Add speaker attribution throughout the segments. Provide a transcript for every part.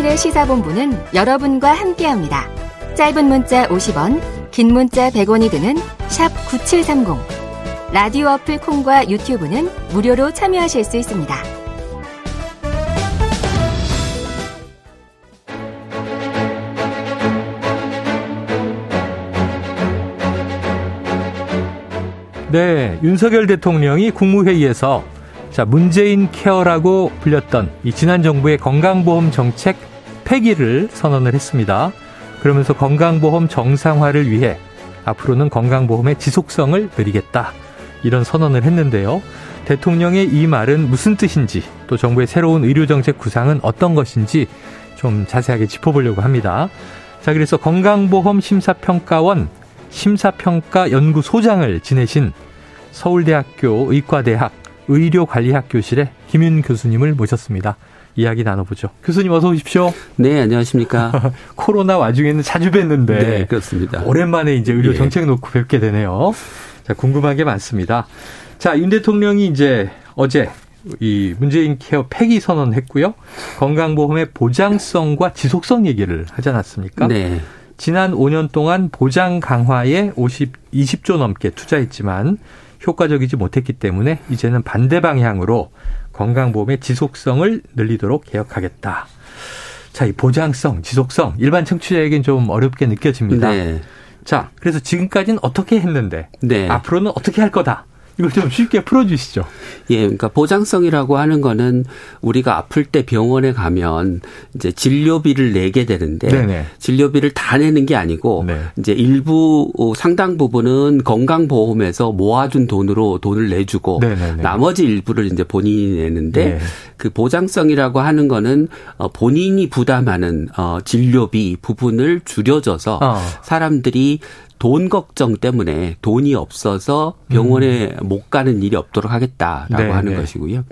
Speaker 1: 최영일의 시사본부는 여러분과 함께합니다. 짧은 문자 50원, 긴 문자 100원이 드는 샵 9730. 라디오 어플 콩과 유튜브는 무료로 참여하실 수 있습니다.
Speaker 2: 네, 윤석열 대통령이 국무회의에서 자, 문재인 케어라고 불렸던 이 지난 정부의 건강보험 정책 폐기를 선언을 했습니다. 그러면서 건강보험 정상화를 위해 앞으로는 건강보험의 지속성을 늘리겠다. 이런 선언을 했는데요. 대통령의 이 말은 무슨 뜻인지 또 정부의 새로운 의료정책 구상은 어떤 것인지 좀 자세하게 짚어보려고 합니다. 자, 그래서 건강보험 심사평가원 심사평가연구소장을 지내신 서울대학교 의과대학 의료관리학교실의 김윤 교수님을 모셨습니다. 이야기 나눠보죠. 교수님 어서 오십시오.
Speaker 3: 네, 안녕하십니까.
Speaker 2: 코로나 와중에는 자주 뵀는데.
Speaker 3: 네, 그렇습니다.
Speaker 2: 오랜만에 이제 의료 예. 정책 놓고 뵙게 되네요. 자, 궁금한 게 많습니다. 자, 윤 대통령이 이제 어제 이 문재인 케어 폐기 선언했고요. 건강보험의 보장성과 지속성 얘기를 하지 않았습니까? 네. 지난 5년 동안 보장 강화에 50, 20조 넘게 투자했지만 효과적이지 못했기 때문에 이제는 반대 방향으로 건강보험의 지속성을 늘리도록 개혁하겠다. 자, 이 보장성, 지속성 일반 청취자에겐 좀 어렵게 느껴집니다. 네. 자, 그래서 지금까지는 어떻게 했는데 네. 앞으로는 어떻게 할 거다. 이걸 좀 쉽게 풀어주시죠.
Speaker 3: 예, 그러니까 보장성이라고 하는 거는 우리가 아플 때 병원에 가면 이제 진료비를 내게 되는데 네네. 진료비를 다 내는 게 아니고 네. 이제 일부 상당 부분은 건강보험에서 모아준 돈으로 돈을 내주고 네네네. 나머지 일부를 이제 본인이 내는데 네. 그 보장성이라고 하는 거는 어, 본인이 부담하는 어, 진료비 부분을 줄여줘서 어. 사람들이 돈 걱정 때문에 돈이 없어서 병원에 음. 못 가는 일이 없도록 하겠다라고 네, 하는 네. 것이고요.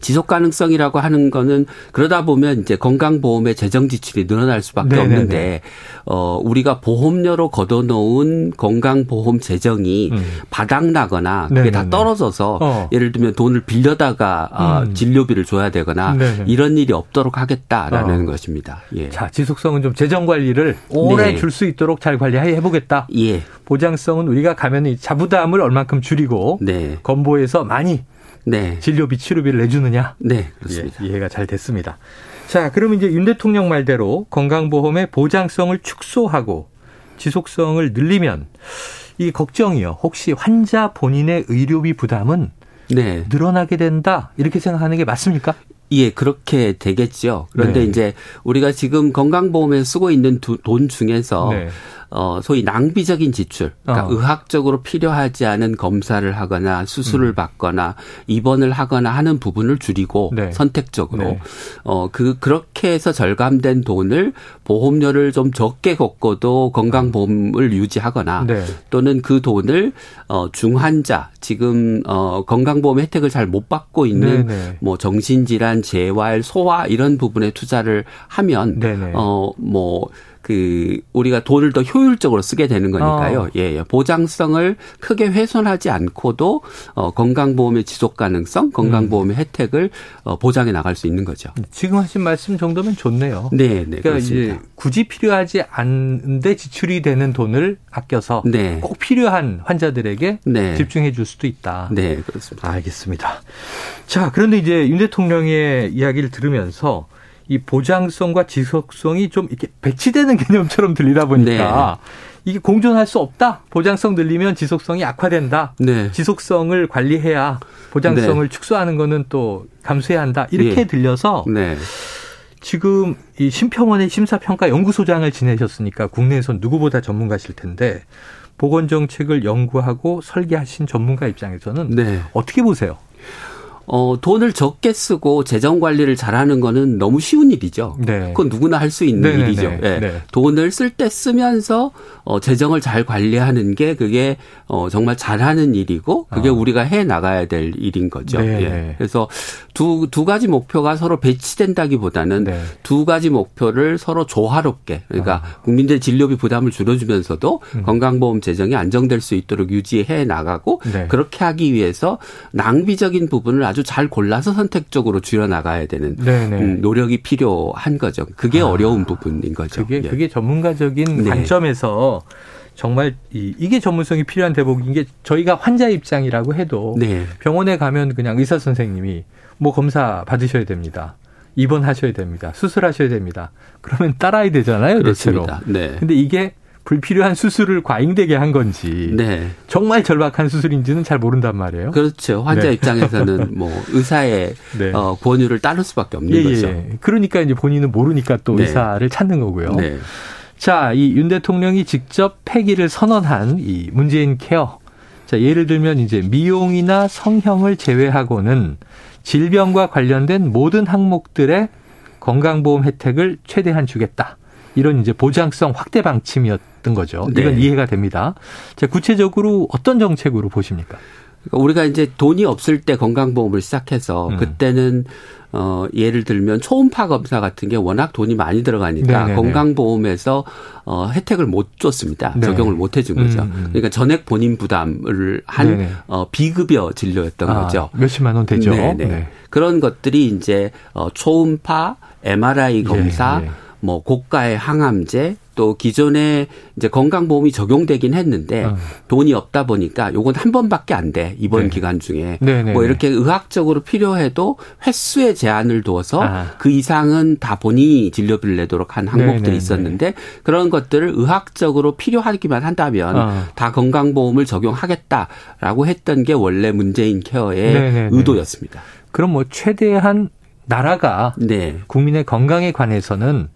Speaker 3: 지속 가능성이라고 하는 거는 그러다 보면 이제 건강보험의 재정 지출이 늘어날 수밖에 네네네. 없는데 어 우리가 보험료로 걷어놓은 건강보험 재정이 음. 바닥나거나 그게 네네네. 다 떨어져서 어. 예를 들면 돈을 빌려다가 어, 음. 진료비를 줘야 되거나 네네. 이런 일이 없도록 하겠다라는 어. 것입니다.
Speaker 2: 예. 자 지속성은 좀 재정 관리를 오래 네. 줄수 있도록 잘 관리해 보겠다. 예. 보장성은 우리가 가면 이 자부담을 얼만큼 줄이고 네. 건보에서 많이 네. 진료비 치료비를 내주느냐?
Speaker 3: 네, 그렇습니다.
Speaker 2: 예, 이해가 잘 됐습니다. 자, 그러면 이제 윤 대통령 말대로 건강보험의 보장성을 축소하고 지속성을 늘리면 이 걱정이요. 혹시 환자 본인의 의료비 부담은 네. 늘어나게 된다 이렇게 생각하는 게 맞습니까?
Speaker 3: 예, 그렇게 되겠죠. 그런데 네. 이제 우리가 지금 건강보험에 쓰고 있는 두, 돈 중에서 네. 어, 소위 낭비적인 지출, 그러니까 어. 의학적으로 필요하지 않은 검사를 하거나 수술을 음. 받거나 입원을 하거나 하는 부분을 줄이고 네. 선택적으로 네. 어, 그 그렇게 해서 절감된 돈을 보험료를 좀 적게 걷고도 건강보험을 유지하거나 네. 또는 그 돈을 어, 중환자 지금 어, 건강보험 혜택을 잘 못 받고 있는 네네. 네. 뭐 정신질환, 재활, 소화 이런 부분에 투자를 하면 네네. 어뭐 그 우리가 돈을 더 효율적으로 쓰게 되는 거니까요. 어. 예, 예, 보장성을 크게 훼손하지 않고도 어 건강보험의 지속 가능성, 건강보험의 음. 혜택을 어 보장해 나갈 수 있는 거죠.
Speaker 2: 지금 하신 말씀 정도면 좋네요. 네, 네. 그러니까 그렇습니다. 이제 굳이 필요하지 않은데 지출이 되는 돈을 아껴서 네. 꼭 필요한 환자들에게 네. 집중해 줄 수도 있다.
Speaker 3: 네, 그렇습니다.
Speaker 2: 알겠습니다. 자, 그런데 이제 윤 대통령의 이야기를 들으면서 이 보장성과 지속성이 좀 이렇게 배치되는 개념처럼 들리다 보니까 네. 이게 공존할 수 없다. 보장성 늘리면 지속성이 악화된다. 네. 지속성을 관리해야 보장성을 네. 축소하는 거는 또 감수해야 한다. 이렇게 네. 들려서 네. 지금 이 심평원의 심사평가 연구소장을 지내셨으니까 국내에선 누구보다 전문가실 텐데 보건 정책을 연구하고 설계하신 전문가 입장에서는 네. 어떻게 보세요?
Speaker 3: 어, 돈을 적게 쓰고 재정 관리를 잘하는 거는 너무 쉬운 일이죠. 네. 그건 누구나 할 수 있는 네네네. 네, 일이죠. 네. 네. 돈을 쓸 때 쓰면서 어, 재정을 잘 관리하는 게 그게 어, 정말 잘하는 일이고 그게 어. 우리가 해 나가야 될 일인 거죠. 네. 예. 그래서 두, 두 가지 목표가 서로 배치된다기보다는 네. 두 가지 목표를 서로 조화롭게 그러니까 어. 국민들 진료비 부담을 줄여주면서도 음. 건강보험 재정이 안정될 수 있도록 유지해 나가고 네. 그렇게 하기 위해서 낭비적인 부분을 아주 아주 잘 골라서 선택적으로 줄여 나가야 되는 음, 노력이 필요한 거죠. 그게 아, 어려운 부분인 거죠.
Speaker 2: 그게 예. 그게 전문가적인 네. 관점에서 정말 이, 이게 전문성이 필요한 대목인 게 저희가 환자 입장이라고 해도 네. 병원에 가면 그냥 의사 선생님이 뭐 검사 받으셔야 됩니다. 입원하셔야 됩니다. 수술하셔야 됩니다. 그러면 따라야 되잖아요, 그렇습니다. 대체로. 네. 근데 이게 불필요한 수술을 과잉되게 한 건지 네. 정말 절박한 수술인지는 잘 모른단 말이에요.
Speaker 3: 그렇죠. 환자 네. 입장에서는 뭐 의사의 네. 어, 권유를 따를 수밖에 없는 예, 예. 거죠. 예.
Speaker 2: 그러니까 이제 본인은 모르니까 또 네. 의사를 찾는 거고요. 네. 자, 이 윤 대통령이 직접 폐기를 선언한 이 문재인 케어. 자, 예를 들면 이제 미용이나 성형을 제외하고는 질병과 관련된 모든 항목들의 건강보험 혜택을 최대한 주겠다. 이런 이제 보장성 확대 방침이었 던 거죠. 이건 네. 이해가 됩니다. 자, 구체적으로 어떤 정책으로 보십니까?
Speaker 3: 그러니까 우리가 이제 돈이 없을 때 건강보험을 시작해서 음. 그때는 어 예를 들면 초음파 검사 같은 게 워낙 돈이 많이 들어가니까 네네네. 건강보험에서 어 혜택을 못 줬습니다. 네. 적용을 못 해준 거죠. 음, 음. 그러니까 전액 본인 부담을 한 어, 비급여 진료였던 아, 거죠.
Speaker 2: 몇십만 원 되죠. 네네. 네.
Speaker 3: 그런 것들이 이제 어 초음파, MRI 검사, 예, 예. 뭐 고가의 항암제 또 기존에 이제 건강보험이 적용되긴 했는데 어. 돈이 없다 보니까 요건 한 번밖에 안 돼. 이번 네. 기간 중에. 네네. 네, 뭐 네. 이렇게 의학적으로 필요해도 횟수에 제한을 두어서 아. 그 이상은 다 본인이 진료비를 내도록 한 항목들이 네네. 네, 있었는데 그런 것들을 의학적으로 필요하기만 한다면 어. 다 건강보험을 적용하겠다라고 했던 게 원래 문재인 케어의 네네네. 의도였습니다.
Speaker 2: 그럼 뭐 최대한 나라가 네. 국민의 건강에 관해서는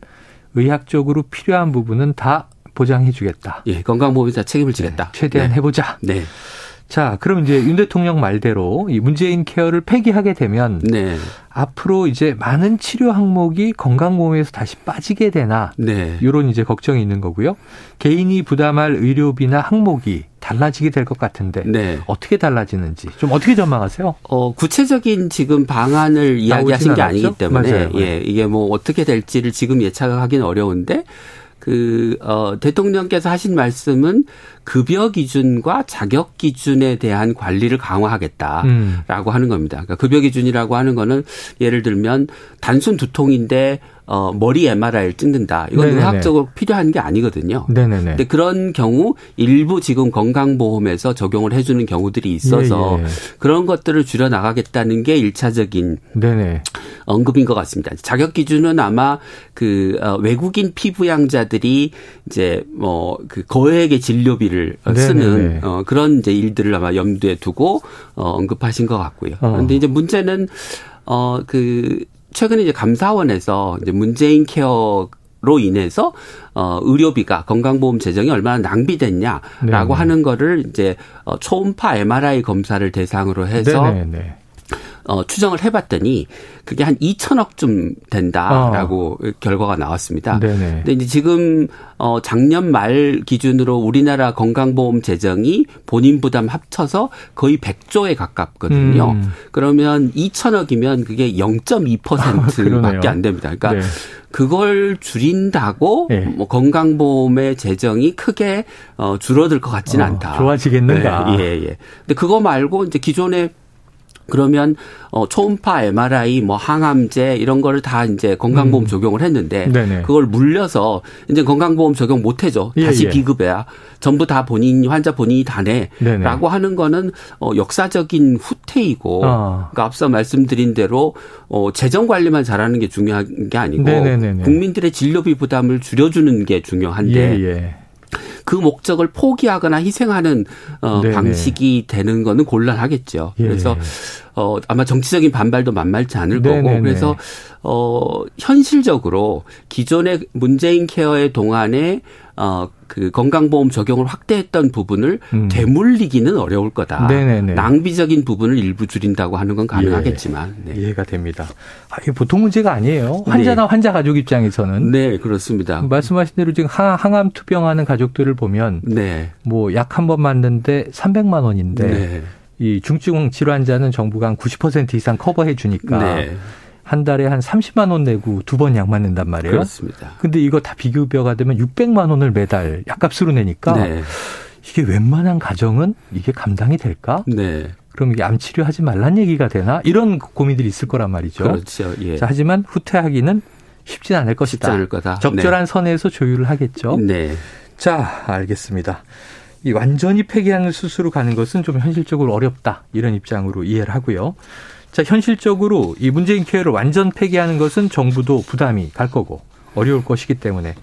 Speaker 2: 의학적으로 필요한 부분은 다 보장해 주겠다.
Speaker 3: 예, 건강보험사 책임을 지겠다.
Speaker 2: 네, 최대한
Speaker 3: 네.
Speaker 2: 해보자. 네. 자, 그럼 이제 윤 대통령 말대로 이 문재인 케어를 폐기하게 되면 네. 앞으로 이제 많은 치료 항목이 건강보험에서 다시 빠지게 되나 네. 이런 이제 걱정이 있는 거고요. 개인이 부담할 의료비나 항목이 달라지게 될 것 같은데 네. 어떻게 달라지는지 좀 어떻게 전망하세요?
Speaker 3: 어, 구체적인 지금 방안을 이야기하신 게 아니기 때문에 맞아요. 예, 이게 뭐 어떻게 될지를 지금 예측하기는 어려운데 그, 어, 대통령께서 하신 말씀은 급여 기준과 자격 기준에 대한 관리를 강화하겠다라고 음. 하는 겁니다. 그러니까 급여 기준이라고 하는 거는 예를 들면 단순 두통인데 어, 머리 MRI를 찍는다. 이건 네네네. 의학적으로 필요한 게 아니거든요. 네네네. 근데 그런 경우 일부 지금 건강보험에서 적용을 해주는 경우들이 있어서 예예. 예. 그런 것들을 줄여 나가겠다는 게 일차적인 네네. 언급인 것 같습니다. 자격 기준은 아마 그 어, 외국인 피부양자들이 이제 뭐 그 거액의 진료비를 쓰는 어, 그런 이제 일들을 아마 염두에 두고 어, 언급하신 것 같고요. 어. 그런데 이제 문제는 어그 최근에 이제 감사원에서 이제 문재인 케어 로 인해서 어 의료비가 건강보험 재정이 얼마나 낭비됐냐라고 네네. 하는 거를 이제 어 초음파 MRI 검사를 대상으로 해서 네네네. 어, 추정을 해봤더니 그게 한 2천억쯤 된다라고 어. 결과가 나왔습니다. 네네. 근데 이제 지금 어, 작년 말 기준으로 우리나라 건강보험 재정이 본인 부담 합쳐서 거의 100조에 가깝거든요. 음. 그러면 2천억이면 그게 0.2%밖에 아, 안 됩니다. 그러니까 네. 그걸 줄인다고 네. 뭐 건강보험의 재정이 크게 어 줄어들 것 같지는 어, 않다.
Speaker 2: 좋아지겠는가?
Speaker 3: 네, 예, 예. 근데 그거 말고 이제 기존에 그러면 어 초음파 MRI 뭐 항암제 이런 거를 다 이제 건강보험 음. 적용을 했는데 네네. 그걸 물려서 이제 건강보험 적용 못 해줘. 예, 다시 예. 비급해야 전부 다 본인 환자 본인이 다네라고 하는 거는 어 역사적인 후퇴이고 어. 그러니까 앞서 말씀드린 대로 어 재정 관리만 잘하는 게 중요한 게 아니고 네네네네. 국민들의 진료비 부담을 줄여주는 게 중요한데 예, 예. 그 목적을 포기하거나 희생하는 어 방식이 되는 거는 곤란하겠죠. 예. 그래서 어 아마 정치적인 반발도 만만치 않을 네네네. 거고 그래서 어 현실적으로 기존의 문재인 케어의 동안에 어, 그 건강보험 적용을 확대했던 부분을 음. 되물리기는 어려울 거다. 네네네. 낭비적인 부분을 일부 줄인다고 하는 건 가능하겠지만.
Speaker 2: 예. 네. 이해가 됩니다. 아, 이게 보통 문제가 아니에요. 환자나 네. 환자 가족 입장에서는.
Speaker 3: 네, 그렇습니다.
Speaker 2: 말씀하신 대로 지금 항암 투병하는 가족들을 보면 네. 뭐 약 한 번 맞는데 300만 원인데 네. 이 중증 질환자는 정부가 한 90% 이상 커버해 주니까 네. 한 달에 한 30만 원 내고 두 번 약 맞는단 말이에요.
Speaker 3: 그렇습니다.
Speaker 2: 근데 이거 다 비급여가 되면 600만 원을 매달 약값으로 내니까 네. 이게 웬만한 가정은 이게 감당이 될까? 네. 그럼 이게 암 치료하지 말란 얘기가 되나? 이런 고민들이 있을 거란 말이죠.
Speaker 3: 그렇죠. 예.
Speaker 2: 자, 하지만 후퇴하기는 쉽진 않을 것이다.
Speaker 3: 쉽지 않을 거다.
Speaker 2: 적절한 네. 선에서 조율을 하겠죠.
Speaker 3: 네.
Speaker 2: 자, 알겠습니다. 이 완전히 폐기하는 수술로 가는 것은 좀 현실적으로 어렵다. 이런 입장으로 이해를 하고요. 자, 현실적으로 이 문재인 케어를 완전 폐기하는 것은 정부도 부담이 갈 거고 어려울 것이기 때문에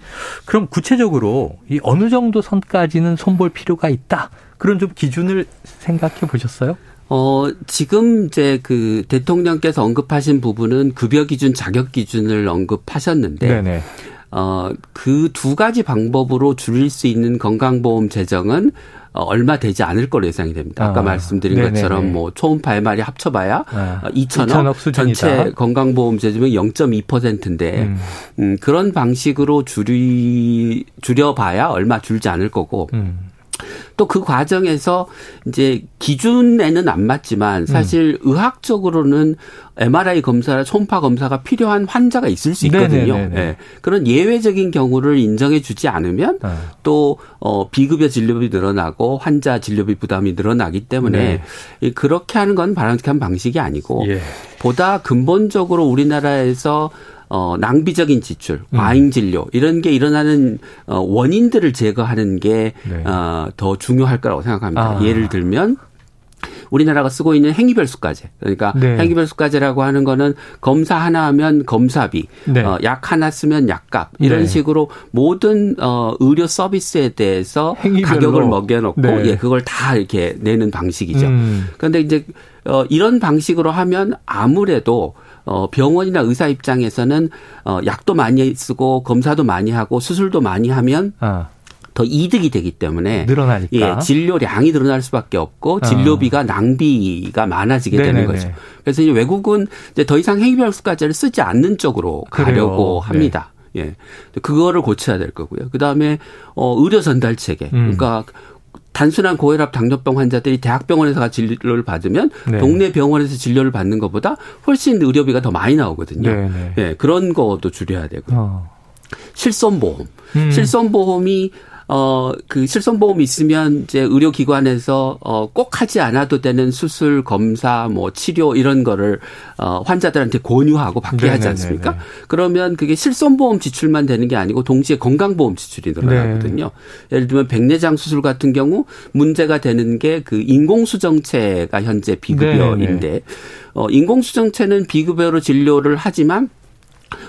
Speaker 2: 그럼 구체적으로 이 어느 정도 선까지는 손볼 필요가 있다. 그런 좀 기준을 생각해 보셨어요?
Speaker 3: 어, 지금 이제 그 대통령께서 언급하신 부분은 급여 기준, 자격 기준을 언급하셨는데 네네. 어, 그 두 가지 방법으로 줄일 수 있는 건강보험 재정은 어, 얼마 되지 않을 거로 예상이 됩니다. 아까 아, 말씀드린 네네네. 것처럼 뭐 초음파 MR이 합쳐봐야 아, 2천억, 2천억 수준이다. 전체 건강보험 재정이 0.2%인데 음. 음, 그런 방식으로 줄이 줄여봐야 얼마 줄지 않을 거고 음. 또 그 과정에서 이제 기준에는 안 맞지만 사실 음. 의학적으로는 MRI 검사나 초음파 검사가 필요한 환자가 있을 수 있거든요. 네. 그런 예외적인 경우를 인정해 주지 않으면 네. 또 어, 비급여 진료비 늘어나고 환자 진료비 부담이 늘어나기 때문에 네. 그렇게 하는 건 바람직한 방식이 아니고 예. 보다 근본적으로 우리나라에서 어, 낭비적인 지출, 음. 과잉 진료 이런 게 일어나는 어, 원인들을 제거하는 게더 네. 어, 중요할 거라고 생각합니다. 아. 예를 들면 우리나라가 쓰고 있는 행위별 수가제. 그러니까 네. 행위별 수가제라고 하는 거는 검사 하나 하면 검사비, 네. 어, 약 하나 쓰면 약값 이런 네. 식으로 모든 어, 의료 서비스에 대해서 행위별로. 가격을 먹여놓고 네. 예, 그걸 다 이렇게 내는 방식이죠. 음. 그런데 이제 어, 이런 방식으로 하면 아무래도 어, 병원이나 의사 입장에서는 어, 약도 많이 쓰고 검사도 많이 하고 수술도 많이 하면 아. 더 이득이 되기 때문에
Speaker 2: 늘어나니까
Speaker 3: 예, 진료량이 늘어날 수밖에 없고 아. 진료비가 아. 낭비가 많아지게 네네네. 되는 거죠. 그래서 이제 외국은 이제 더 이상 행위별수까지를 쓰지 않는 쪽으로 가려고 그래요. 합니다. 네. 예. 그거를 고쳐야 될 거고요. 그 다음에 어 의료 전달 체계. 음. 그러니까 단순한 고혈압 당뇨병 환자들이 대학병원에서 진료를 받으면 네. 동네 병원에서 진료를 받는 것보다 훨씬 의료비가 더 많이 나오거든요. 네, 네. 네 그런 것도 줄여야 되고. 어. 실손보험. 음. 실손보험이 어, 그 실손보험이 있으면 이제 의료기관에서 어, 꼭 하지 않아도 되는 수술, 검사, 뭐 치료 이런 거를 어, 환자들한테 권유하고 받게 네네네네. 하지 않습니까? 그러면 그게 실손보험 지출만 되는 게 아니고 동시에 건강보험 지출이 늘어나거든요. 네. 예를 들면 백내장 수술 같은 경우 문제가 되는 게 그 인공수정체가 현재 비급여인데 어, 인공수정체는 비급여로 진료를 하지만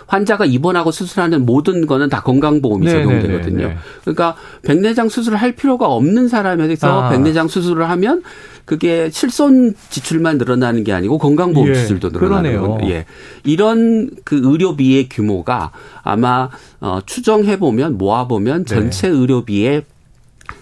Speaker 3: 환자가 입원하고 수술하는 모든 거는 다 건강보험이 네, 적용되거든요. 네, 네, 그러니까 백내장 수술을 할 필요가 없는 사람에서 아. 백내장 수술을 하면 그게 실손 지출만 늘어나는 게 아니고 건강보험 예, 지출도 늘어나는 거예요. 예. 이런 그 의료비의 규모가 아마 어 추정해 보면 모아 보면 전체 의료비의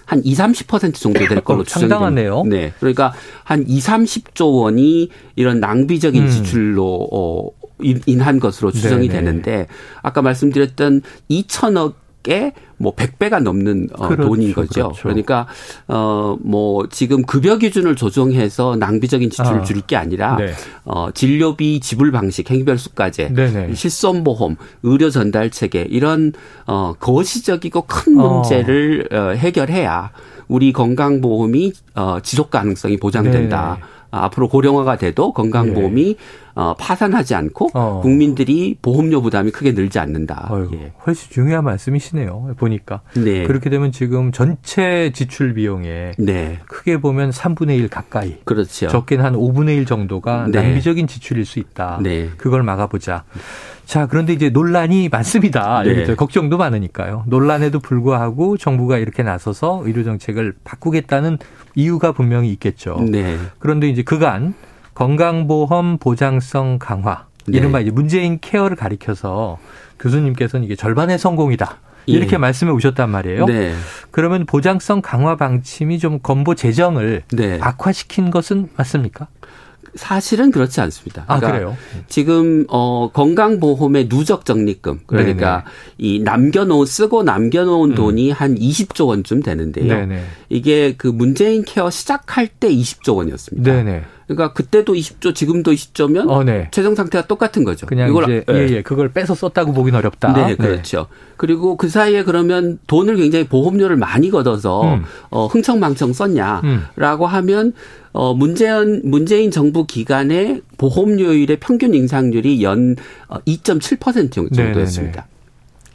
Speaker 3: 한 2, 30% 정도 될 걸로
Speaker 2: 추정됩니다.
Speaker 3: 네. 그러니까 한 2, 30조 원이 이런 낭비적인 음. 지출로 어 인한 것으로 추정이 네네. 되는데 아까 말씀드렸던 2천억에 뭐 100배가 넘는 어, 그렇죠, 돈인 거죠. 그렇죠. 그러니까 어 뭐 지금 급여 기준을 조정해서 낭비적인 지출을 아, 줄일 게 아니라 네. 어 진료비 지불 방식, 행별 수까지 실손 보험, 의료 전달 체계 이런 어 거시적이고 큰 어. 문제를 어. 해결해야 우리 건강 보험이 어 지속 가능성이 보장된다. 네. 앞으로 고령화가 돼도 건강보험이 네. 어, 파산하지 않고 어. 국민들이 보험료 부담이 크게 늘지 않는다.
Speaker 2: 어휴, 예. 훨씬 중요한 말씀이시네요. 보니까 네. 그렇게 되면 지금 전체 지출 비용에 네. 크게 보면 3분의 1 가까이,
Speaker 3: 그렇죠.
Speaker 2: 적게는 한 5분의 1 정도가 네. 낭비적인 지출일 수 있다. 네. 그걸 막아보자. 자, 그런데 이제 논란이 많습니다. 네. 걱정도 많으니까요. 논란에도 불구하고 정부가 이렇게 나서서 의료 정책을 바꾸겠다는 이유가 분명히 있겠죠. 네. 그런데 이제 그간 건강보험 보장성 강화 네. 이른바 이제 문재인 케어를 가리켜서 교수님께서는 이게 절반의 성공이다. 이렇게 예. 말씀해 오셨단 말이에요. 네. 그러면 보장성 강화 방침이 좀 건보 재정을 네. 악화시킨 것은 맞습니까?
Speaker 3: 사실은 그렇지 않습니다.
Speaker 2: 아, 그러니까 아, 그래요?
Speaker 3: 지금 어 건강보험의 누적 적립금 그러니까 네네. 이 남겨놓은 쓰고 남겨놓은 음. 돈이 한 20조 원쯤 되는데요. 네네. 이게 그 문재인 케어 시작할 때 20조 원이었습니다. 네네. 그러니까 그때도 20조, 지금도 20조면 어, 네. 재정 상태가 똑같은 거죠.
Speaker 2: 그냥 이걸 이제 예, 예, 그걸 빼서 썼다고 보긴 어렵다.
Speaker 3: 네, 네. 그렇죠. 그리고 그 사이에 그러면 돈을 굉장히 보험료를 많이 걷어서 음. 어, 흥청망청 썼냐라고 음. 하면 어, 문재인, 문재인 정부 기간의 보험료율의 평균 인상률이 연 2.7% 어, 정도였습니다. 네네네.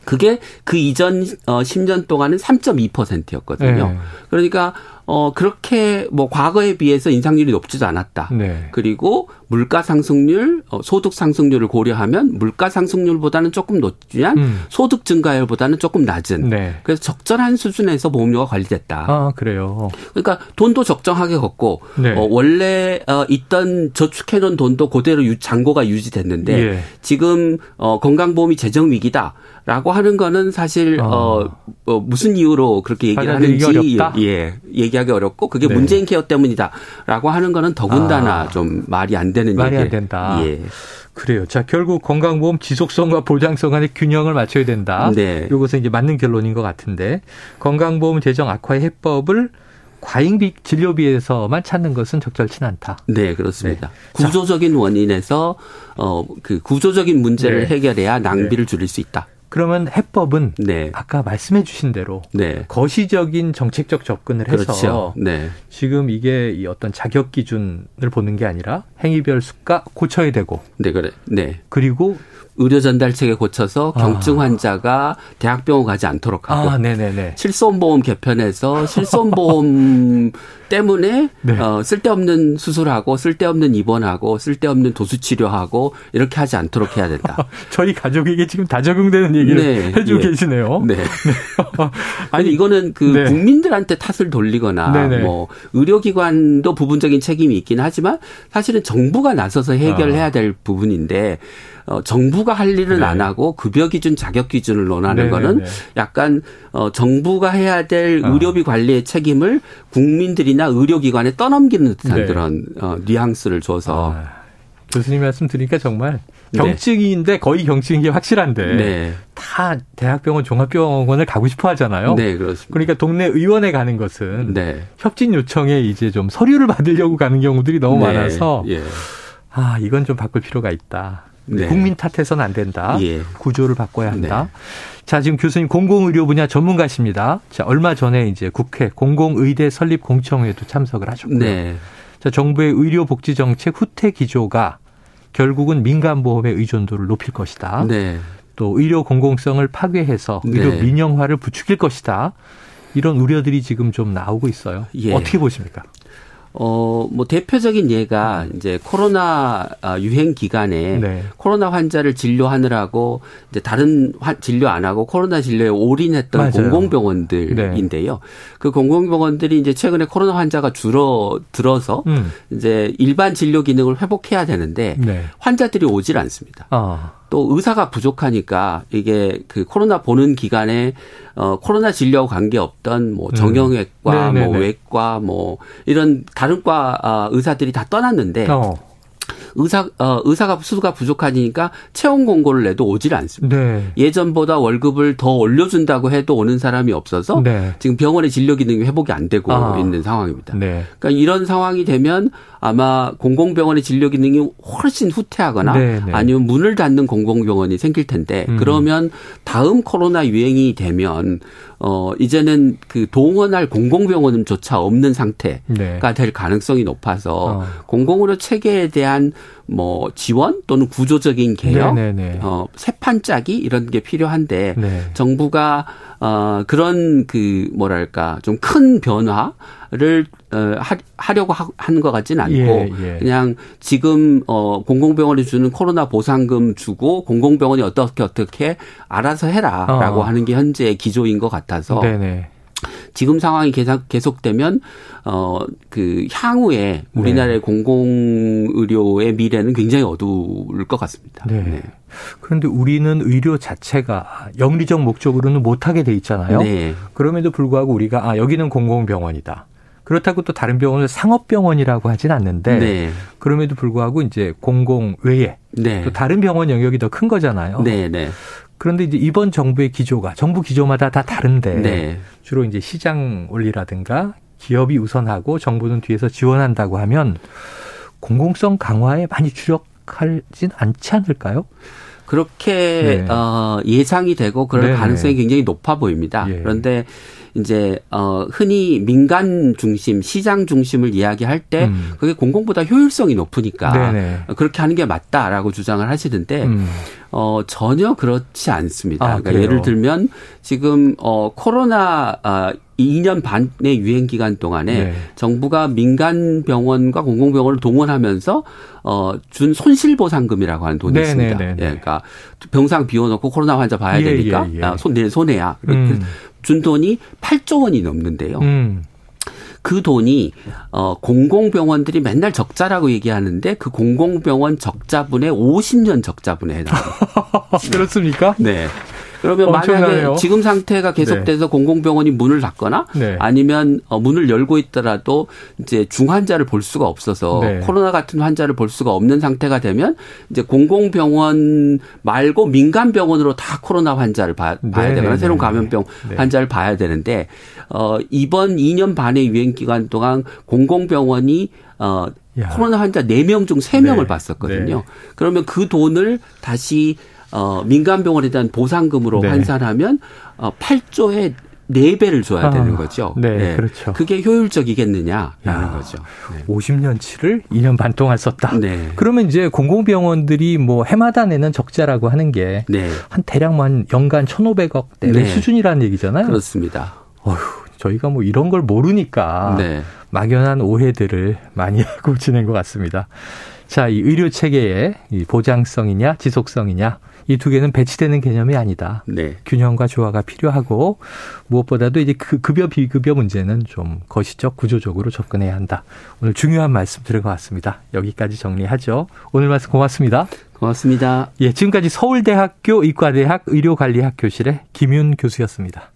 Speaker 3: 그게 그 이전 어 10년 동안은 3.2%였거든요. 네. 그러니까 어 그렇게 뭐 과거에 비해서 인상률이 높지도 않았다. 네. 그리고 물가 상승률, 어, 소득 상승률을 고려하면 물가 상승률보다는 조금 높지만 음. 소득 증가율보다는 조금 낮은. 네. 그래서 적절한 수준에서 보험료가 관리됐다.
Speaker 2: 아 그래요.
Speaker 3: 그러니까 돈도 적정하게 걷고 네. 어, 원래 어, 있던 저축해놓은 돈도 그대로 유, 잔고가 유지됐는데 예. 지금 어, 건강보험이 재정 위기다. 라고 하는 거는 사실 어, 어, 어 무슨 이유로 그렇게 얘기를 하는지 어렵다? 예 얘기하기 어렵고 그게 네. 문재인 케어 때문이다라고 하는 거는 더군다나 아. 좀 말이 안 되는
Speaker 2: 말이 얘기. 안 된다. 예. 그래요. 자, 결국 건강보험 지속성과 보장성 간의 균형을 맞춰야 된다. 네. 이것은 이제 맞는 결론인 것 같은데 건강보험 재정 악화의 해법을 과잉비 진료비에서만 찾는 것은 적절치는 않다.
Speaker 3: 네, 그렇습니다. 네. 구조적인 원인에서 어 그 구조적인 문제를 네. 해결해야 낭비를 네. 줄일 수 있다.
Speaker 2: 그러면 해법은 네. 아까 말씀해 주신 대로 네. 거시적인 정책적 접근을 해서 그렇죠. 네. 지금 이게 이 어떤 자격 기준을 보는 게 아니라 행위별 수가 고쳐야 되고
Speaker 3: 네 그래. 네.
Speaker 2: 그리고
Speaker 3: 의료 전달 체계 고쳐서 아. 경증 환자가 대학병원 가지 않도록 하고 아. 실손보험 개편해서 실손보험 때문에 네. 어, 쓸데없는 수술하고 쓸데없는 입원하고 쓸데없는 도수 치료하고 이렇게 하지 않도록 해야 된다.
Speaker 2: 저희 가족에게 지금 다 적용되는 얘기를 네. 해주고 네. 계시네요. 네.
Speaker 3: 아니 이거는 그 네. 국민들한테 탓을 돌리거나 네네. 뭐 의료기관도 부분적인 책임이 있긴 하지만 사실은 정부가 나서서 해결해야 아. 될 부분인데 어, 정부가 할 일은 네. 안 하고 급여 기준, 자격 기준을 논하는 네, 네 거는 네. 약간 어, 정부가 해야 될 아. 의료비 관리의 책임을 국민들이나 의료기관에 떠넘기는 듯한 네. 그런 어, 뉘앙스를 줘서 아,
Speaker 2: 교수님 말씀 드리니까 정말 네. 경증인데 거의 경증인 게 확실한데 네. 다 대학병원 종합병원을 가고 싶어 하잖아요. 네, 그렇습니다. 그러니까 동네 의원에 가는 것은 네. 협진 요청에 이제 좀 서류를 받으려고 가는 경우들이 너무 네. 많아서 예. 아, 이건 좀 바꿀 필요가 있다. 네. 국민 탓해서는 안 된다. 예. 구조를 바꿔야 한다. 네. 자, 지금 교수님 공공의료 분야 전문가십니다. 자, 얼마 전에 이제 국회 공공의대 설립 공청회도 참석을 하셨고요. 네. 자, 정부의 의료복지 정책 후퇴 기조가 결국은 민간보험의 의존도를 높일 것이다. 네. 또 의료 공공성을 파괴해서 의료 네. 민영화를 부추길 것이다. 이런 우려들이 지금 좀 나오고 있어요. 예. 어떻게 보십니까?
Speaker 3: 어, 뭐 대표적인 예가 이제 코로나 아, 유행 기간에 네. 코로나 환자를 진료하느라고 이제 다른 진료 안 하고 코로나 진료에 올인했던 맞아요. 공공병원들인데요. 네. 그 공공병원들이 이제 최근에 코로나 환자가 줄어들어서 음. 이제 일반 진료 기능을 회복해야 되는데 네. 환자들이 오질 않습니다. 아. 또 의사가 부족하니까 이게 그 코로나 보는 기간에 어 코로나 진료와 관계 없던 뭐 음. 정형외과, 음. 뭐 외과, 뭐 이런 다른 과 아, 의사들이 다 떠났는데 어. 의사 어, 의사가 수가 부족하니까 채용 공고를 내도 오질 않습니다. 네. 예전보다 월급을 더 올려준다고 해도 오는 사람이 없어서 네. 지금 병원의 진료 기능이 회복이 안 되고 아. 있는 상황입니다. 네. 그러니까 이런 상황이 되면 아마 공공병원의 진료 기능이 훨씬 후퇴하거나 네, 네. 아니면 문을 닫는 공공병원이 생길 텐데 음. 그러면 다음 코로나 유행이 되면 어 이제는 그 동원할 공공병원조차 없는 상태가 네. 될 가능성이 높아서 어. 공공의료 체계에 대한 뭐 지원 또는 구조적인 개혁, 네네네. 어 세판 짜기 이런 게 필요한데 네. 정부가 어 그런 그 뭐랄까 좀 큰 변화 를 어, 하, 려고 하는 것 같지는 않고 예, 예. 그냥 지금 어 공공병원이 주는 코로나 보상금 주고 공공병원이 어떻게 어떻게 알아서 해라라고 어. 하는 게 현재 기조인 것 같아서 네네. 지금 상황이 계속 계속되면 어 그 향후에 우리나라의 네. 공공 의료의 미래는 굉장히 어두울 것 같습니다. 네. 네.
Speaker 2: 그런데 우리는 의료 자체가 영리적 목적으로는 못하게 돼 있잖아요. 네. 그럼에도 불구하고 우리가 아 여기는 공공병원이다. 그렇다고 또 다른 병원을 상업병원이라고 하진 않는데 네. 그럼에도 불구하고 이제 공공 외에 네. 또 다른 병원 영역이 더 큰 거잖아요. 네, 네. 그런데 이제 이번 정부의 기조가 정부 기조마다 다 다른데 네. 주로 이제 시장 원리라든가 기업이 우선하고 정부는 뒤에서 지원한다고 하면 공공성 강화에 많이 주력하진 않지 않을까요?
Speaker 3: 그렇게 네. 어, 예상이 되고 그럴 네 가능성이 굉장히 높아 보입니다. 예. 그런데 이제 어 흔히 민간 중심, 시장 중심을 이야기할 때 음. 그게 공공보다 효율성이 높으니까 네네. 그렇게 하는 게 맞다라고 주장을 하시는데 음. 어 전혀 그렇지 않습니다. 아, 그러니까 예를 들면 지금 어 코로나 아 2년 반의 유행 기간 동안에 네. 정부가 민간 병원과 공공 병원을 동원하면서 어준 손실 보상금이라고 하는 돈이 네, 있습니다. 네, 네, 예, 그러니까 병상 비워놓고 코로나 환자 봐야 예, 되니까 예, 예. 아, 손 내 손해야. 음. 준 돈이 8조 원이 넘는데요. 음. 그 돈이 어 공공병원들이 맨날 적자라고 얘기하는데 그 공공병원 적자분의 50년 적자분에 해당합니다.
Speaker 2: 그렇습니까?
Speaker 3: 네. 그러면 엄청나네요. 만약에 지금 상태가 계속돼서 네. 공공병원이 문을 닫거나 네. 아니면 어, 문을 열고 있더라도 이제 중환자를 볼 수가 없어서 네. 코로나 같은 환자를 볼 수가 없는 상태가 되면 이제 공공병원 말고 민간 병원으로 다 코로나 환자를 봐, 봐야 네, 되거나 네, 새로운 네, 감염병 환자를 봐야 되는데 어 이번 2년 반의 유행 기간 동안 공공병원이 어 야. 코로나 환자 4명 중 3명을 봤었거든요. 그러면 그 돈을 다시 어, 민간 병원에 대한 보상금으로 네. 환산하면 어, 8조의 4배를 줘야 아, 되는 거죠.
Speaker 2: 네, 네, 그렇죠.
Speaker 3: 그게 효율적이겠느냐라는 야, 거죠.
Speaker 2: 네. 50년치를 2년 반 동안 썼다. 네. 그러면 이제 공공병원들이 뭐 해마다 내는 적자라고 하는 게한 네. 대략 한 연간 1,500억 대의 네. 수준이라는 얘기잖아요.
Speaker 3: 그렇습니다.
Speaker 2: 어휴, 저희가 뭐 이런 걸 모르니까 네. 막연한 오해들을 많이 하고 지낸 것 같습니다. 자, 이 의료 체계의 이 보장성이냐 지속성이냐 이 두 개는 배치되는 개념이 아니다. 네. 균형과 조화가 필요하고 무엇보다도 이제 그 급여 비급여 문제는 좀 거시적 구조적으로 접근해야 한다. 오늘 중요한 말씀 들은 것 같습니다. 여기까지 정리하죠. 오늘 말씀 고맙습니다.
Speaker 3: 고맙습니다.
Speaker 2: 예, 지금까지 서울대학교 의과대학 의료관리학교실의 김윤 교수였습니다.